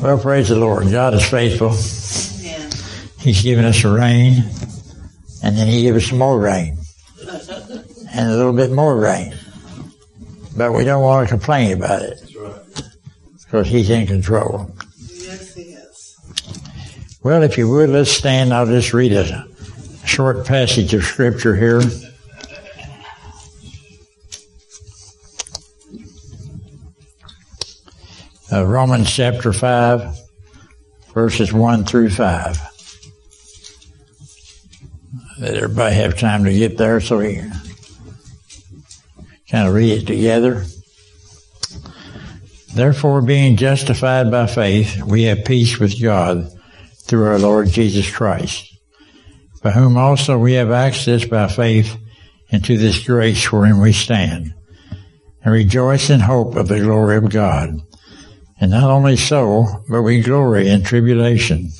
Well, praise the Lord. God is faithful. Amen. He's given us rain, and then He gave us more rain, and a little bit more rain. But we don't want to complain about it because He's in control. Yes, he is. Well, if you would, let's stand. I'll just read a short passage of Scripture here. Uh, Romans chapter 5, verses 1 through 5. Let everybody have time to get there so we kind of read it together. Therefore, being justified by faith, we have peace with God through our Lord Jesus Christ, by whom also we have access by faith into this grace wherein we stand, and rejoice in hope of the glory of God. And not only so, but we glory in tribulation,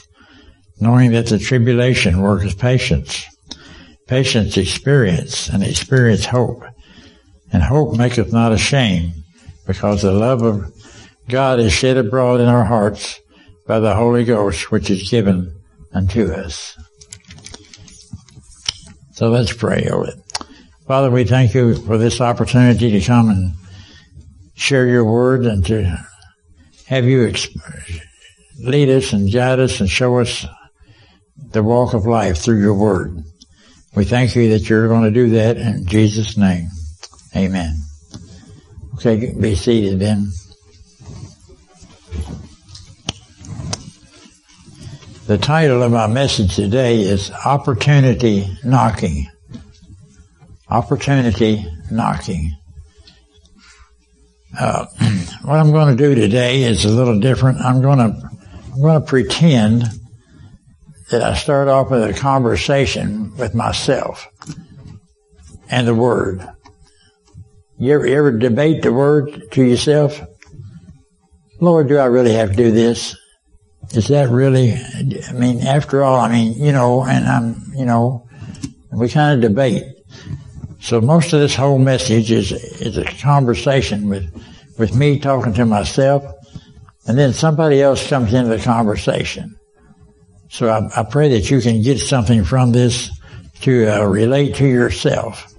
knowing that the tribulation worketh patience. Patience experience, and experience hope. And hope maketh not ashamed, because the love of God is shed abroad in our hearts by the Holy Ghost, which is given unto us. So let's pray over it. Father, we thank you for this opportunity to come and share your word and to have you lead us and guide us and show us the walk of life through your word. We thank you that you're going to do that in Jesus' name. Amen. Okay, be seated then. The title of my message today is Opportunity Knocking. Opportunity Knocking. Uh, what I'm going to do today is a little different. I'm going to I'm going to pretend that I start off with a conversation with myself and the Word. You ever, you ever debate the Word to yourself? Lord, do I really have to do this? Is that really, I mean, after all, I mean, you know, and I'm, you know, we kind of debate. So most of this whole message is, is a conversation with, with me talking to myself, and then somebody else comes into the conversation. So I, I pray that you can get something from this to uh, relate to yourself.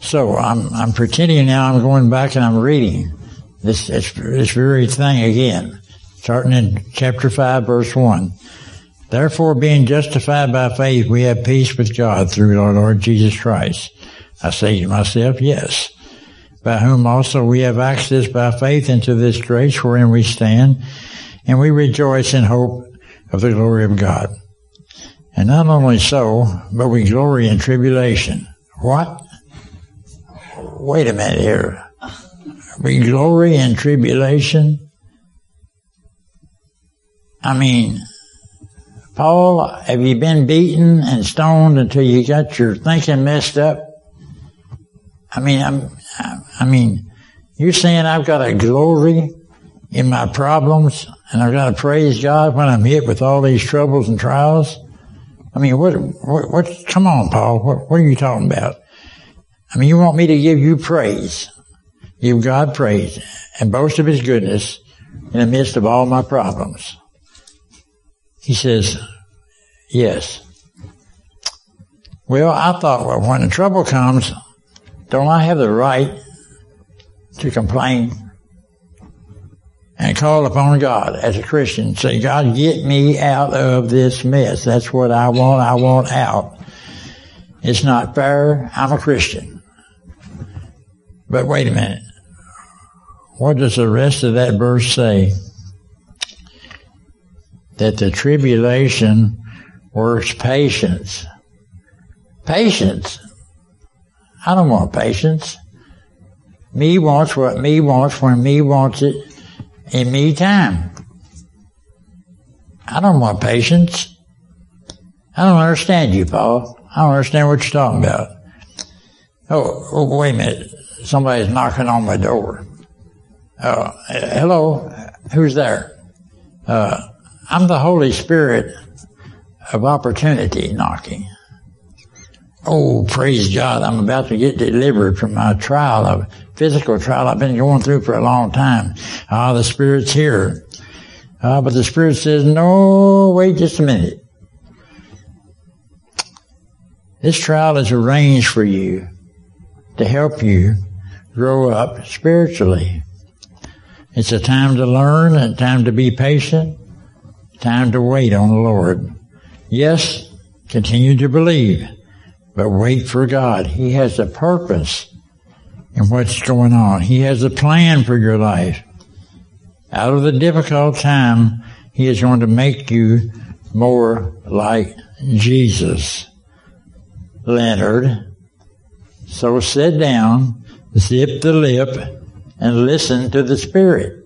So I'm, I'm pretending now I'm going back and I'm reading this, this, this very thing again starting in chapter 5, verse 1. Therefore, being justified by faith, we have peace with God through our Lord Jesus Christ. I say to myself, yes. By whom also we have access by faith into this grace wherein we stand, and we rejoice in hope of the glory of God. And not only so, but we glory in tribulation. What? Wait a minute here. We glory in tribulation? I mean, Paul, have you been beaten and stoned until you got your thinking messed up? I mean, I'm, I mean, you're saying I've got a glory in my problems and I've got to praise God when I'm hit with all these troubles and trials? I mean, what, what, what come on, Paul, what, what are you talking about? I mean, you want me to give you praise, give God praise, and boast of His goodness in the midst of all my problems. He says, yes. Well, I thought, well, when the trouble comes, don't I have the right to complain and call upon God as a Christian? Say, God, get me out of this mess. That's what I want. I want out. It's not fair. I'm a Christian. But wait a minute. What does the rest of that verse say? That the tribulation works patience. Patience. I don't want patience. Me wants what me wants when me wants it in me time. I don't want patience. I don't understand you, Paul. I don't understand what you're talking about. Oh, oh wait a minute. Somebody's knocking on my door. Uh, hello? Who's there? Uh, I'm the Holy Spirit of opportunity knocking. Oh, praise God. I'm about to get delivered from my trial of physical trial I've been going through for a long time. Ah, the Spirit's here. Ah, but the Spirit says, no, wait just a minute. This trial is arranged for you to help you grow up spiritually. It's a time to learn, a time to be patient, time to wait on the Lord. Yes, continue to believe, but wait for God. He has a purpose in what's going on. He has a plan for your life. Out of the difficult time, He is going to make you more like Jesus. Leonard, so sit down, zip the lip, and listen to the Spirit.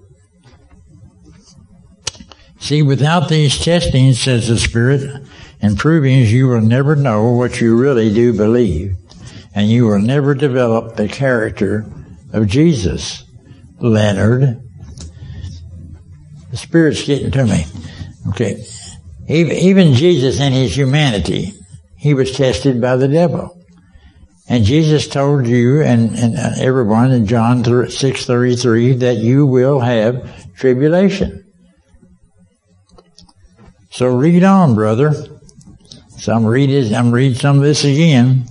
See, without these testings, says the Spirit, and provings, you will never know what you really do believe, and you will never develop the character of Jesus. Leonard, the Spirit's getting to me. Okay. Even Jesus in his humanity, he was tested by the devil. And Jesus told you and, and everyone in John 6.33 that you will have tribulation. So read on, brother. So I'm reading, I'm reading some of this again.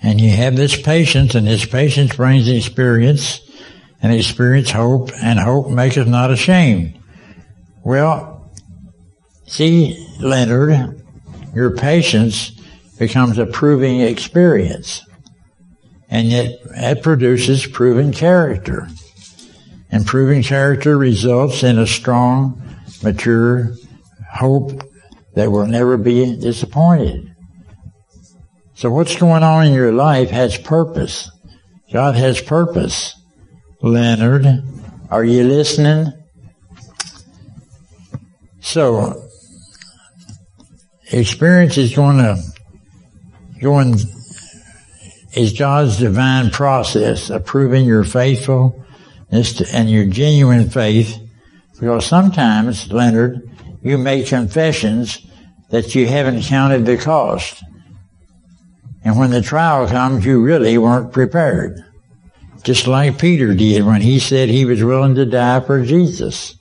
And you have this patience, and this patience brings experience, and experience hope, and hope maketh not ashamed. Well, see, Leonard, your patience becomes a proving experience. And yet it produces proven character. And proven character results in a strong, mature hope that will never be disappointed. So what's going on in your life has purpose. God has purpose. Leonard, are you listening? So, experience is going to going is God's divine process of proving your faithfulness and your genuine faith. Because sometimes, Leonard, you make confessions that you haven't counted the cost. And when the trial comes, you really weren't prepared. Just like Peter did when he said he was willing to die for Jesus.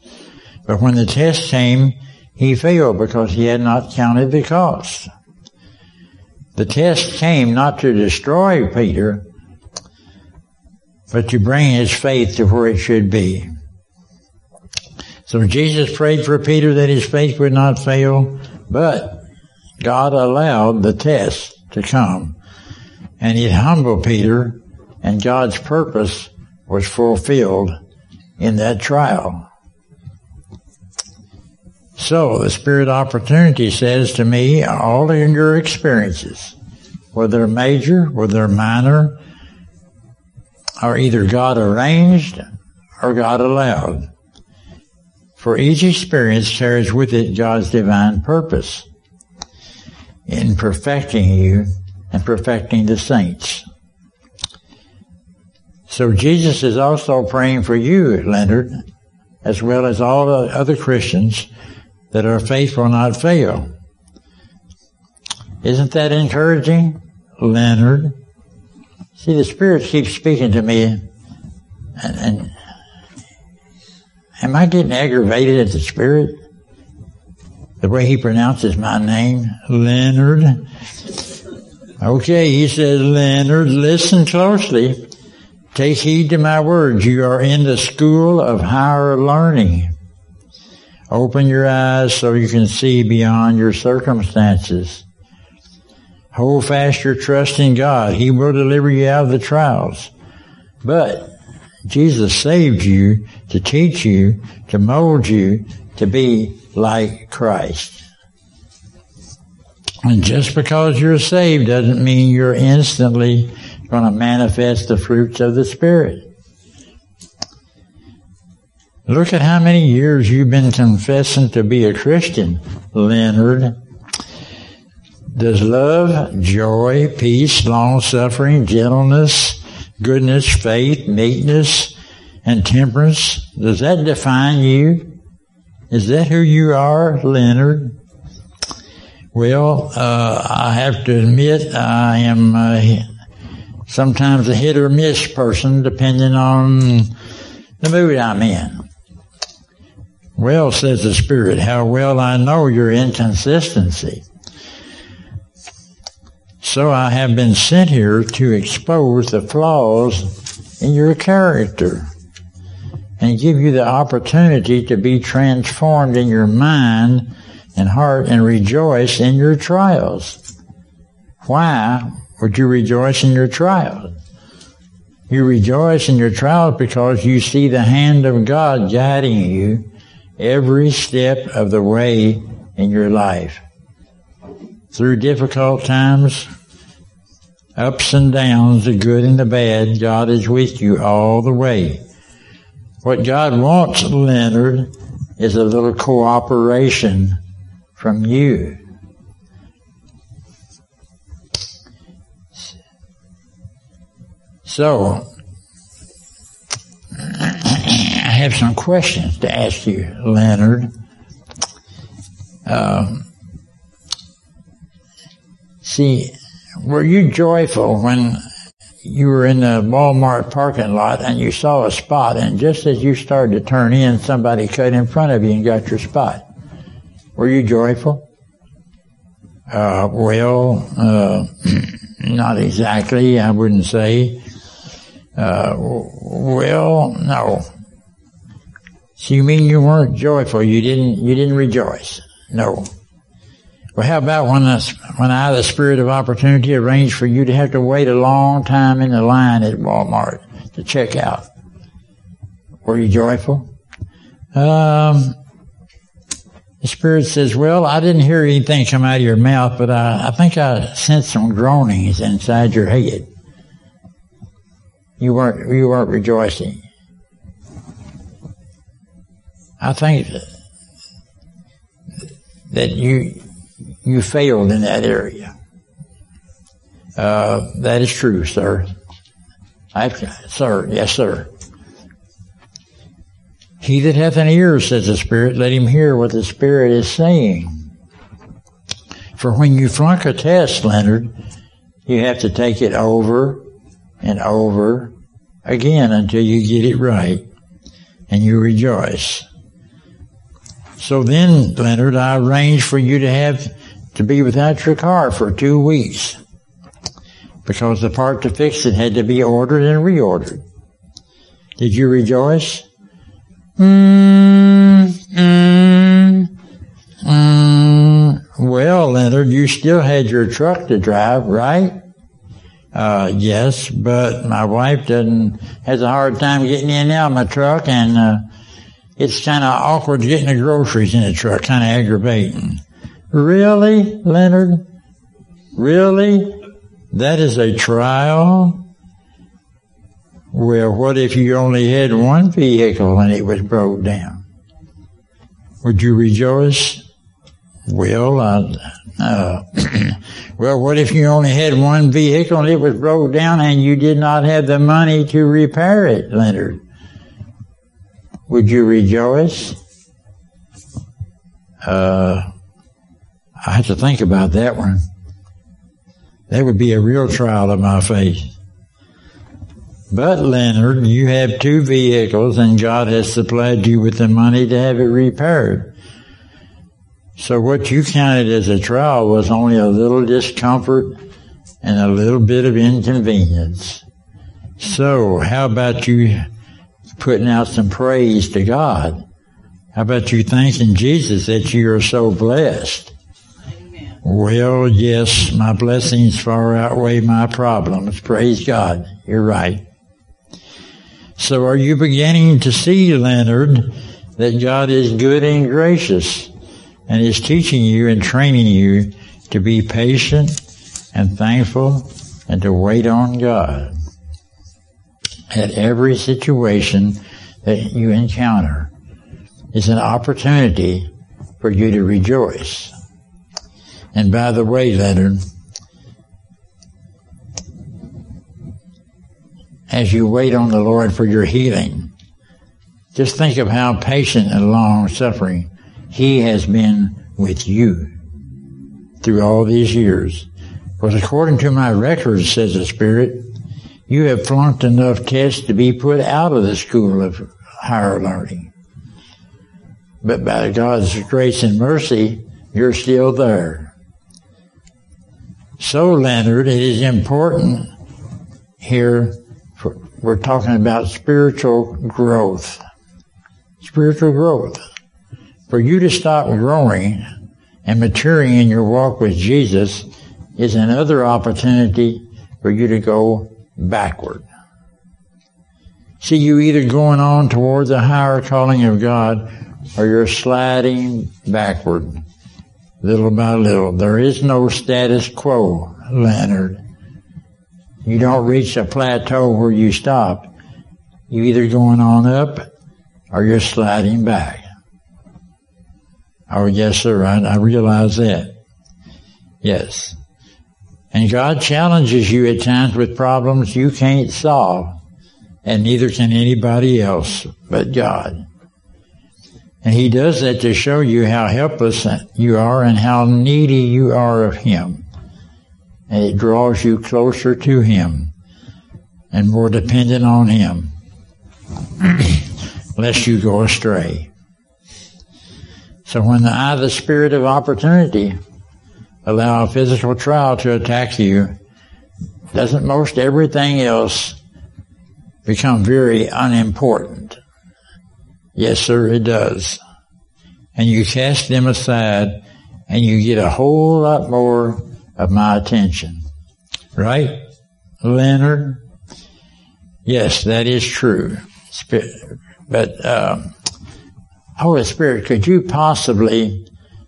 But when the test came, he failed because he had not counted the cost. The test came not to destroy Peter, but to bring his faith to where it should be. So Jesus prayed for Peter that his faith would not fail, but God allowed the test to come. And it humbled Peter, and God's purpose was fulfilled in that trial. So the Spirit Opportunity says to me, all in your experiences, whether major, whether minor, are either God arranged or God allowed. For each experience carries with it God's divine purpose in perfecting you and perfecting the saints. So Jesus is also praying for you, Leonard, as well as all the other Christians that our faith will not fail. Isn't that encouraging, Leonard? See, the Spirit keeps speaking to me, and, and am I getting aggravated at the Spirit? The way he pronounces my name, Leonard. Okay, he says, Leonard, listen closely. Take heed to my words. You are in the school of higher learning. Open your eyes so you can see beyond your circumstances. Hold fast your trust in God. He will deliver you out of the trials. But Jesus saved you to teach you, to mold you to be like Christ. And just because you're saved doesn't mean you're instantly going to manifest the fruits of the Spirit. Look at how many years you've been confessing to be a Christian, Leonard. Does love, joy, peace, long suffering, gentleness, goodness, faith, meekness, and temperance, does that define you? Is that who you are, Leonard? Well, uh, I have to admit I am uh, sometimes a hit or miss person depending on the mood I'm in. Well, says the Spirit, how well I know your inconsistency. So I have been sent here to expose the flaws in your character and give you the opportunity to be transformed in your mind and heart and rejoice in your trials. Why would you rejoice in your trials? You rejoice in your trials because you see the hand of God guiding you every step of the way in your life. Through difficult times, ups and downs, the good and the bad, God is with you all the way. What God wants, Leonard, is a little cooperation from you. So, I have some questions to ask you, Leonard. Um, see, were you joyful when you were in the Walmart parking lot and you saw a spot and just as you started to turn in, somebody cut in front of you and got your spot? Were you joyful? Uh, well, uh, not exactly, I wouldn't say. Uh, well, no. So you mean you weren't joyful? You didn't, you didn't rejoice? No. Well, how about when I, when I, the spirit of opportunity, arranged for you to have to wait a long time in the line at Walmart to check out? Were you joyful? Um, the Spirit says, well, I didn't hear anything come out of your mouth, but I, I think I sensed some groanings inside your head. You weren't, you weren't rejoicing. I think that you, you failed in that area. Uh, that is true, sir. I, sir, yes, sir. He that hath an ear, says the Spirit, let him hear what the Spirit is saying. For when you flunk a test, Leonard, you have to take it over and over again until you get it right and you rejoice. So then, Leonard, I arranged for you to have to be without your car for two weeks because the part to fix it had to be ordered and reordered. Did you rejoice? Mm, mm, mm. Well, Leonard, you still had your truck to drive, right? Uh, yes, but my wife doesn't, has a hard time getting in and out of my truck and, uh, it's kind of awkward getting the groceries in the truck, kind of aggravating. Really, Leonard? Really? That is a trial? Well, what if you only had one vehicle and it was broke down? Would you rejoice? Well, uh, uh, well, what if you only had one vehicle and it was broke down and you did not have the money to repair it, Leonard? Would you rejoice? Uh, I had to think about that one. That would be a real trial of my faith. But Leonard, you have two vehicles and God has supplied you with the money to have it repaired. So what you counted as a trial was only a little discomfort and a little bit of inconvenience. So how about you putting out some praise to God? How about you thanking Jesus that you are so blessed? Well, yes, my blessings far outweigh my problems. Praise God. You're right. So are you beginning to see, Leonard, that God is good and gracious and is teaching you and training you to be patient and thankful and to wait on God at every situation that you encounter is an opportunity for you to rejoice. And by the way, Leonard, as you wait on the Lord for your healing, just think of how patient and long suffering He has been with you through all these years. Because according to my records, says the Spirit, You have flunked enough tests to be put out of the school of higher learning. But by God's grace and mercy, you're still there. So, Leonard, it is important here, for, we're talking about spiritual growth. Spiritual growth. For you to stop growing and maturing in your walk with Jesus is another opportunity for you to go backward. See, you either going on toward the higher calling of God or you're sliding backward little by little. There is no status quo, Leonard. You don't reach a plateau where you stop. You're either going on up or you're sliding back. Oh, yes, sir. I, I realize that. Yes. And God challenges you at times with problems you can't solve, and neither can anybody else but God. And He does that to show you how helpless you are and how needy you are of Him. And it draws you closer to Him and more dependent on Him, lest you go astray. So when I, the spirit of opportunity, allow a physical trial to attack you, doesn't most everything else become very unimportant? Yes, sir, it does. And you cast them aside and you get a whole lot more of my attention. Right? Leonard? Yes, that is true. But, um, Holy Spirit, could you possibly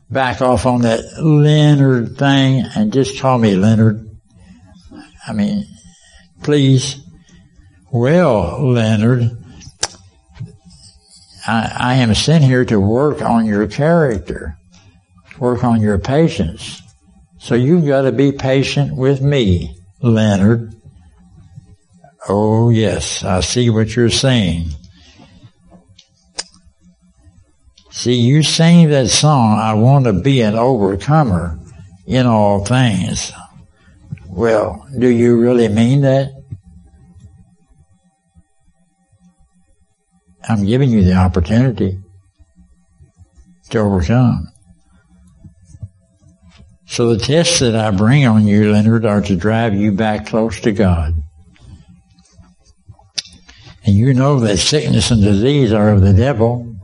back off on that Leonard thing and just call me Leonard? I mean, please. Well, Leonard, I, I am sent here to work on your character, work on your patience. So you've got to be patient with me, Leonard. Oh yes, I see what you're saying. See, you sang that song, I want to be an overcomer in all things. Well, do you really mean that? I'm giving you the opportunity to overcome. So the tests that I bring on you, Leonard, are to drive you back close to God. And you know that sickness and disease are of the devil.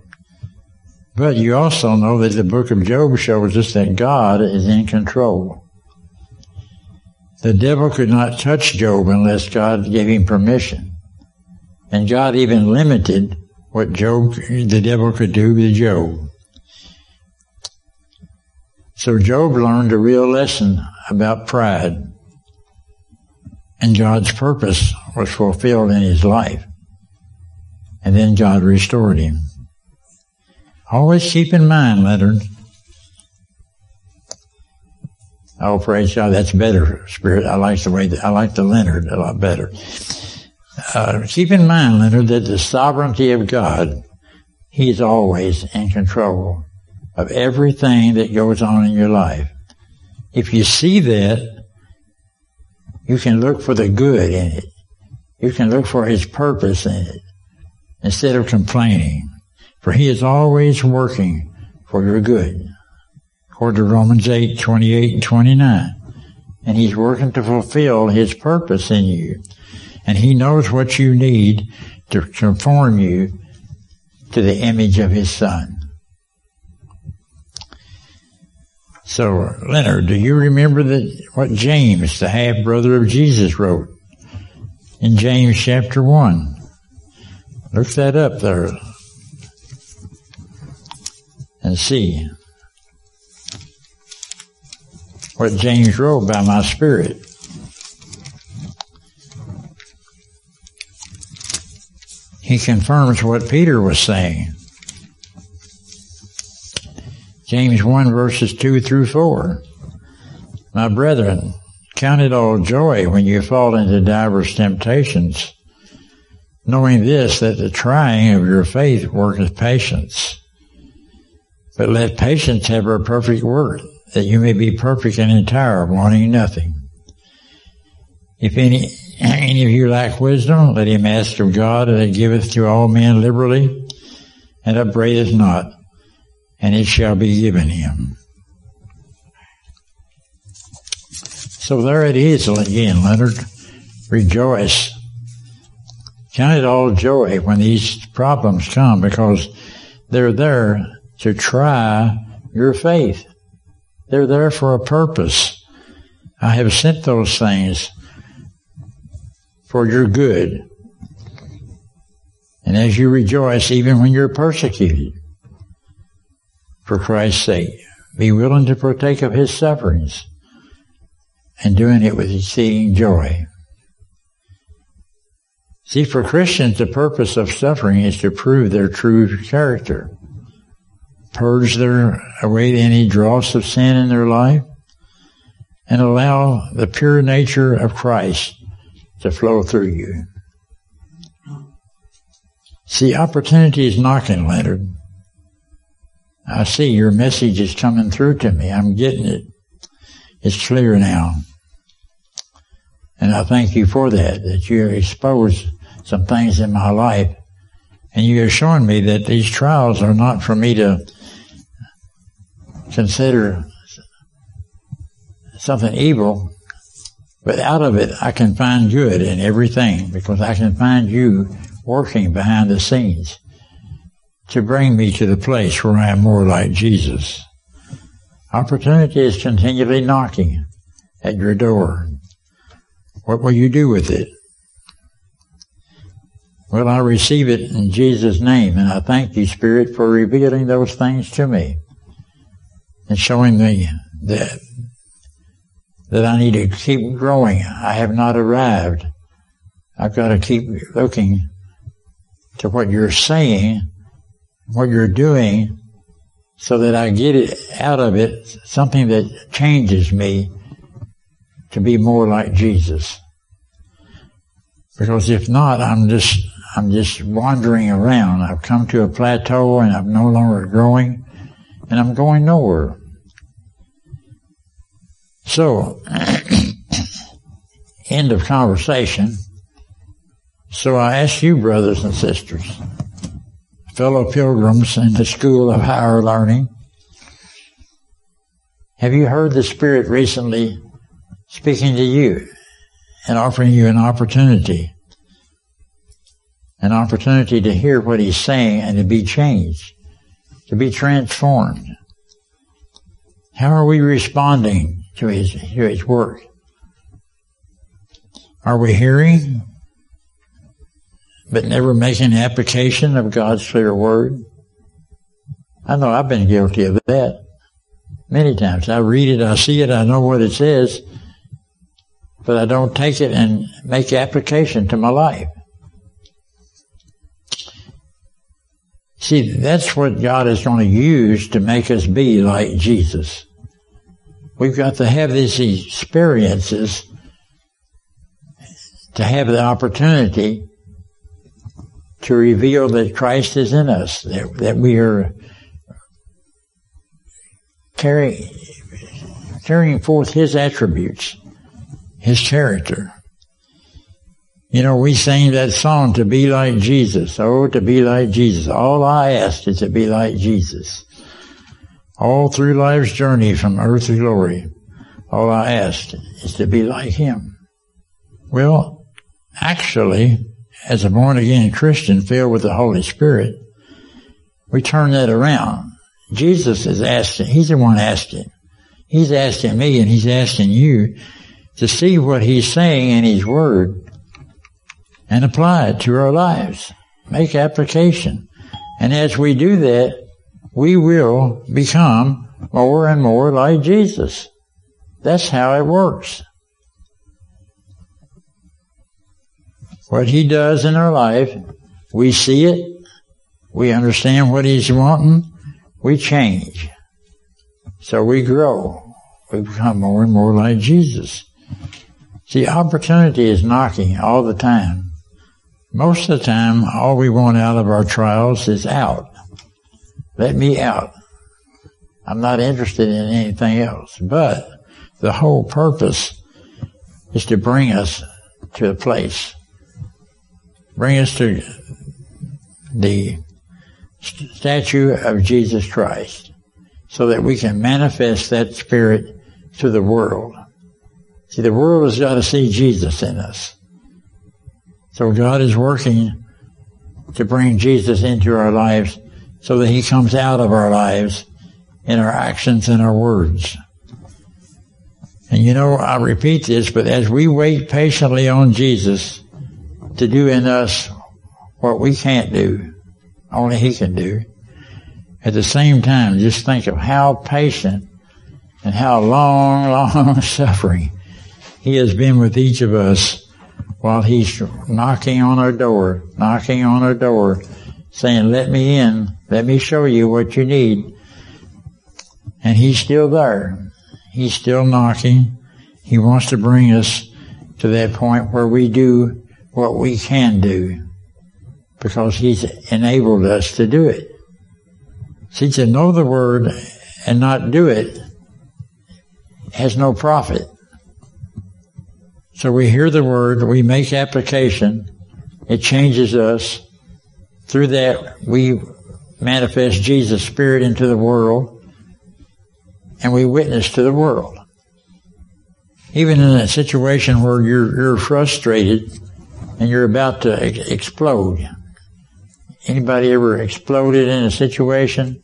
But you also know that the book of Job shows us that God is in control. The devil could not touch Job unless God gave him permission. And God even limited what Job, the devil could do to Job. So Job learned a real lesson about pride. And God's purpose was fulfilled in his life. And then God restored him. Always keep in mind, Leonard. Oh, praise God, that's better, Spirit. I like the way that, I like the Leonard a lot better. Uh, keep in mind, Leonard, that the sovereignty of God, He's always in control of everything that goes on in your life. If you see that, you can look for the good in it. You can look for His purpose in it instead of complaining for he is always working for your good. According to Romans 8, 28 and 29. And he's working to fulfill his purpose in you. And he knows what you need to conform you to the image of his son. So, Leonard, do you remember that what James, the half brother of Jesus, wrote in James chapter 1? Look that up there and see what James wrote by my spirit. He confirms what Peter was saying. James 1 verses 2 through 4. My brethren, count it all joy when you fall into diverse temptations, knowing this, that the trying of your faith worketh patience. But let patience have her perfect work, that you may be perfect and entire, wanting nothing. If any, any of you lack wisdom, let him ask of God and that giveth to all men liberally and upbraideth not, and it shall be given him. So there it is again, Leonard. Rejoice. Count it all joy when these problems come because they're there to try your faith. They're there for a purpose. I have sent those things for your good. And as you rejoice, even when you're persecuted, for Christ's sake, be willing to partake of his sufferings and doing it with exceeding joy. See, for Christians, the purpose of suffering is to prove their true character, purge their away any dross of sin in their life, and allow the pure nature of Christ to flow through you. See, opportunity is knocking, Leonard. I see your message is coming through to me. I'm getting it. It's clear now. And I thank you for that, that you exposed some things in my life. And you have shown me that these trials are not for me to consider something evil, but out of it I can find good in everything because I can find you working behind the scenes to bring me to the place where I am more like Jesus. Opportunity is continually knocking at your door. What will you do with it? Well, I receive it in Jesus' name, and I thank you, Spirit, for revealing those things to me and showing me that that I need to keep growing. I have not arrived. I've got to keep looking to what you're saying, what you're doing, so that I get it out of it something that changes me to be more like Jesus. Because if not, I'm just, I'm just wandering around. I've come to a plateau and I'm no longer growing and I'm going nowhere. So, end of conversation. So I ask you, brothers and sisters, fellow pilgrims in the school of higher learning, have you heard the Spirit recently speaking to you and offering you an opportunity. An opportunity to hear what he's saying and to be changed, to be transformed. How are we responding to his, to his work? Are we hearing, but never making application of God's clear word? I know I've been guilty of that many times. I read it, I see it, I know what it says, but I don't take it and make application to my life. See, that's what God is going to use to make us be like Jesus. We've got to have these experiences to have the opportunity to reveal that Christ is in us, that, that we are carrying, carrying forth His attributes his character. You know, we sang that song to be like Jesus. Oh, to be like Jesus. All I ask is to be like Jesus. All through life's journey from earth to glory, all I ask is to be like him. Well, actually, as a born again Christian filled with the Holy Spirit, we turn that around. Jesus is asking, he's the one asking. He's asking me and he's asking you to see what he's saying in his word and apply it to our lives. Make application. And as we do that, we will become more and more like Jesus. That's how it works. What he does in our life, we see it, we understand what he's wanting, we change. So we grow. We become more and more like Jesus. See, opportunity is knocking all the time. Most of the time, all we want out of our trials is out. Let me out. I'm not interested in anything else. But the whole purpose is to bring us to a place. Bring us to the statue of Jesus Christ so that we can manifest that spirit to the world. See, the world has got to see Jesus in us. So God is working to bring Jesus into our lives so that he comes out of our lives in our actions and our words. And you know, I repeat this, but as we wait patiently on Jesus to do in us what we can't do, only he can do, at the same time, just think of how patient and how long, long suffering he has been with each of us while he's knocking on our door, knocking on our door, saying, let me in, let me show you what you need. And he's still there. He's still knocking. He wants to bring us to that point where we do what we can do because he's enabled us to do it. See, to know the word and not do it has no profit. So we hear the word, we make application, it changes us. Through that, we manifest Jesus' Spirit into the world, and we witness to the world. Even in a situation where you're, you're frustrated and you're about to ex- explode. Anybody ever exploded in a situation?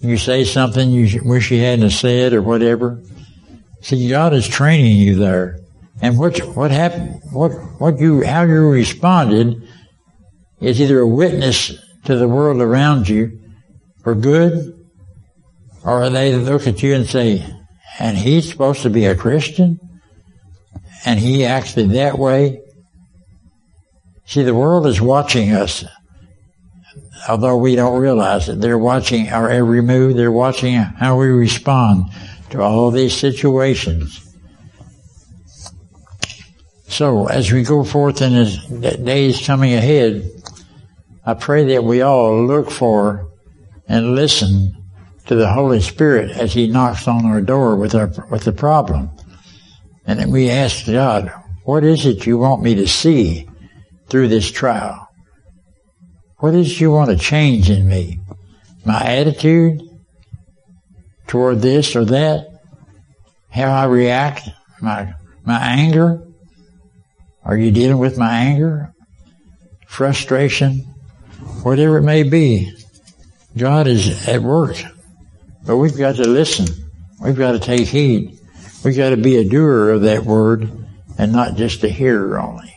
You say something you wish you hadn't said or whatever. See, God is training you there. And what what happened? What what you how you responded is either a witness to the world around you for good, or are they look at you and say, "And he's supposed to be a Christian, and he acted that way." See, the world is watching us, although we don't realize it. They're watching our every move. They're watching how we respond to all these situations. So as we go forth in the days coming ahead, I pray that we all look for and listen to the Holy Spirit as He knocks on our door with our with the problem, and that we ask God, "What is it you want me to see through this trial? What is it you want to change in me? My attitude toward this or that? How I react? My my anger?" Are you dealing with my anger, frustration, whatever it may be? God is at work, but we've got to listen. We've got to take heed. We've got to be a doer of that word and not just a hearer only.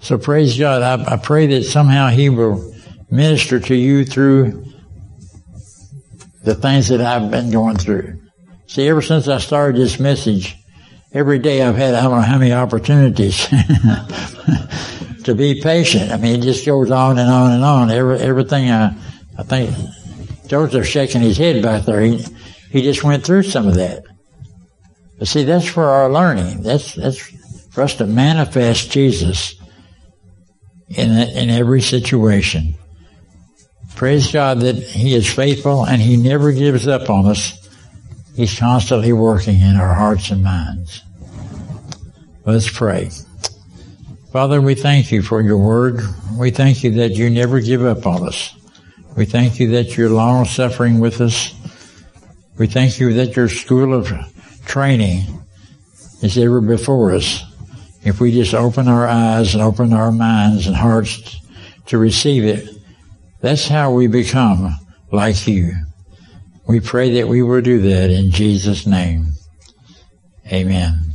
So praise God. I, I pray that somehow He will minister to you through the things that I've been going through. See, ever since I started this message, every day I've had I don't know how many opportunities to be patient. I mean, it just goes on and on and on. Every, everything I, I think Joseph shaking his head back there. He, he just went through some of that. But see, that's for our learning. That's that's for us to manifest Jesus in in every situation. Praise God that He is faithful and He never gives up on us. He's constantly working in our hearts and minds. Let's pray. Father, we thank you for your word. We thank you that you never give up on us. We thank you that you're long suffering with us. We thank you that your school of training is ever before us. If we just open our eyes and open our minds and hearts to receive it, that's how we become like you. We pray that we will do that in Jesus' name. Amen.